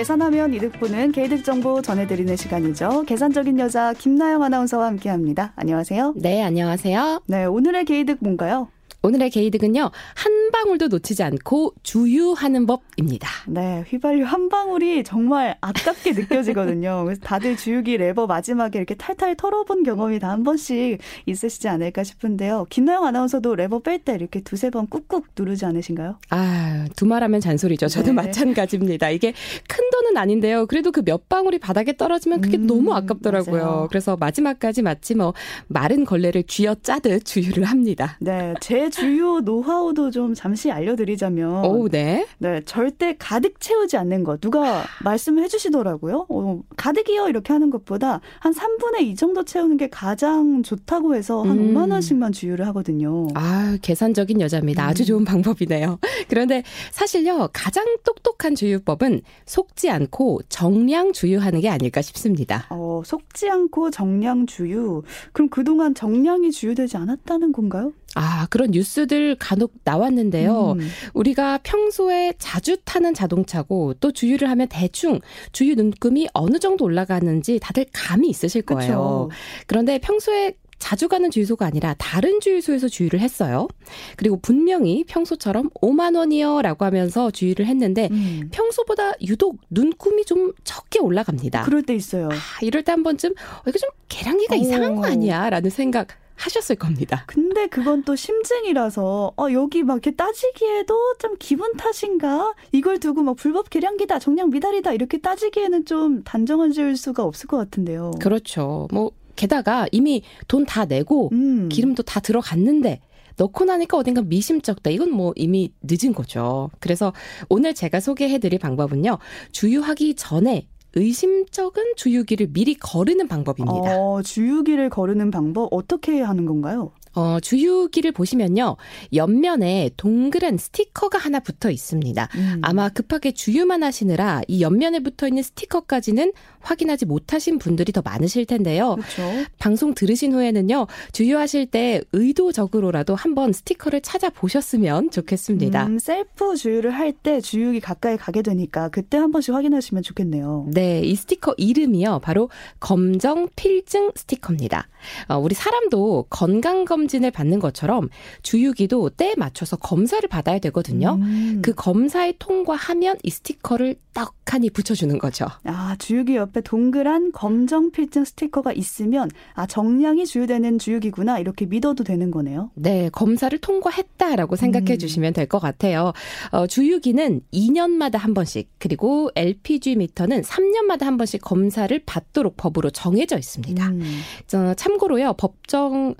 계산하면 이득 보는 계이득 정보 전해드리는 시간이죠. 계산적인 여자 김나영 아나운서와 함께합니다. 안녕하세요. 네, 안녕하세요. 네, 오늘의 계이득 뭔가요? 오늘의 계이득은요, 한 방울도 놓치지 않고 주유하는 법입니다. 네, 휘발유 한 방울이 정말 아깝게 느껴지거든요. 그래서 다들 주유기 레버 마지막에 이렇게 탈탈 털어본 경험이 다 한 번씩 있으시지 않을까 싶은데요. 김나영 아나운서도 레버 뺄 때 이렇게 두세 번 꾹꾹 누르지 않으신가요? 아, 두말하면 잔소리죠. 저도 네. 마찬가지입니다. 이게 큰 돈은 아닌데요. 그래도 그 몇 방울이 바닥에 떨어지면 그게 음, 너무 아깝더라고요. 맞아요. 그래서 마지막까지 마치 뭐 마른 걸레를 쥐어 짜듯 주유를 합니다. 네, 제 주요 노하우도 좀 잠시 알려드리자면. 오, 네. 네, 절대 가득 채우지 않는 것. 누가 말씀을 해주시더라고요. 어, 가득이요 이렇게 하는 것보다 한 3분의 2 정도 채우는 게 가장 좋다고 해서 한 음. 5만 원씩만 주유를 하거든요. 아, 계산적인 여자입니다. 아주 음. 좋은 방법이네요. 그런데 사실요, 가장 똑똑한 주유법은 속지 않고 정량 주유하는 게 아닐까 싶습니다. 어, 속지 않고 정량 주유. 그럼 그동안 정량이 주유되지 않았다는 건가요? 아, 그런 뉴스들 간혹 나왔는데요. 음. 우리가 평소에 자주 타는 자동차고 또 주유를 하면 대충 주유 눈금이 어느 정도 올라가는지 다들 감이 있으실 거예요. 그쵸. 그런데 평소에 자주 가는 주유소가 아니라 다른 주유소에서 주유를 했어요. 그리고 분명히 평소처럼 5만 원이요라고 하면서 주유를 했는데 음. 평소보다 유독 눈금이 좀 적게 올라갑니다. 그럴 때 있어요. 아, 이럴 때 한 번쯤 어, 이거 좀 계량기가 오. 이상한 거 아니야라는 생각 하셨을 겁니다. 근데 그건 또 심증이라서 어 여기 막 이렇게 따지기에도 좀 기분 탓인가? 이걸 두고 막 불법 계량기다, 정량 미달이다 이렇게 따지기에는 좀 단정한 질 수가 없을 것 같은데요. 그렇죠. 뭐 게다가 이미 돈 다 내고 음. 기름도 다 들어갔는데 넣고 나니까 어딘가 미심쩍다. 이건 뭐 이미 늦은 거죠. 그래서 오늘 제가 소개해드릴 방법은요. 주유하기 전에 의심쩍은 주유기를 미리 거르는 방법입니다. 어, 주유기를 거르는 방법 어떻게 하는 건가요? 어, 주유기를 보시면요. 옆면에 동그란 스티커가 하나 붙어 있습니다. 음. 아마 급하게 주유만 하시느라 이 옆면에 붙어 있는 스티커까지는 확인하지 못하신 분들이 더 많으실 텐데요. 그렇죠. 방송 들으신 후에는요. 주유하실 때 의도적으로라도 한번 스티커를 찾아보셨으면 좋겠습니다. 음, 셀프 주유를 할 때 주유기 가까이 가게 되니까 그때 한 번씩 확인하시면 좋겠네요. 네, 이 스티커 이름이요. 바로 검정 필증 스티커입니다. 어, 우리 사람도 건강검 검진을 받는 것처럼 주유기도 때에 맞춰서 검사를 받아야 되거든요. 음. 그 검사에 통과하면 이 스티커를 떡하니 붙여주는 거죠. 아, 주유기 옆에 동그란 검정 필증 스티커가 있으면 아, 정량이 주유되는 주유기구나 이렇게 믿어도 되는 거네요. 네, 검사를 통과했다라고 생각해 음. 주시면 될 것 같아요. 어, 주유기는 2년마다 한 번씩 그리고 LPG 미터는 3년마다 한 번씩 검사를 받도록 법으로 정해져 있습니다. 음. 어, 참고로요, 법정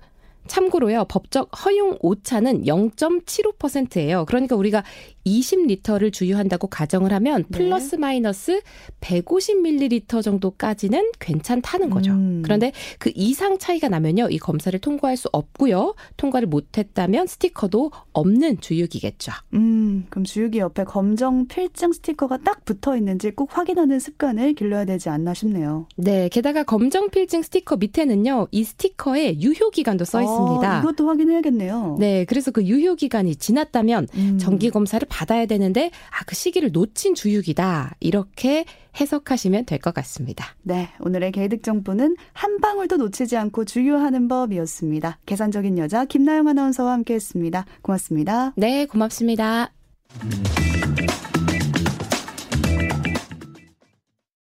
참고로요, 법적 허용 오차는 0.75%예요. 그러니까 우리가 20리터를 주유한다고 가정을 하면 네. 플러스 마이너스 150ml 정도까지는 괜찮다는 거죠. 음. 그런데 그 이상 차이가 나면요, 이 검사를 통과할 수 없고요. 통과를 못 했다면 스티커도 없는 주유기겠죠. 음, 그럼 주유기 옆에 검정 필증 스티커가 딱 붙어 있는지 꼭 확인하는 습관을 길러야 되지 않나 싶네요. 네, 게다가 검정 필증 스티커 밑에는요, 이 스티커에 유효 기간도 써 있습니다. 아, 이것도 확인해야겠네요. 네, 그래서 그 유효 기간이 지났다면 음. 정기 검사를 받아야 되는데 아 그 시기를 놓친 주육이다 이렇게 해석하시면 될 것 같습니다. 네, 오늘의 개이득 정보는 한 방울도 놓치지 않고 주유하는 법이었습니다. 계산적인 여자 김나영 아나운서와 함께했습니다. 고맙습니다. 네, 고맙습니다. 음.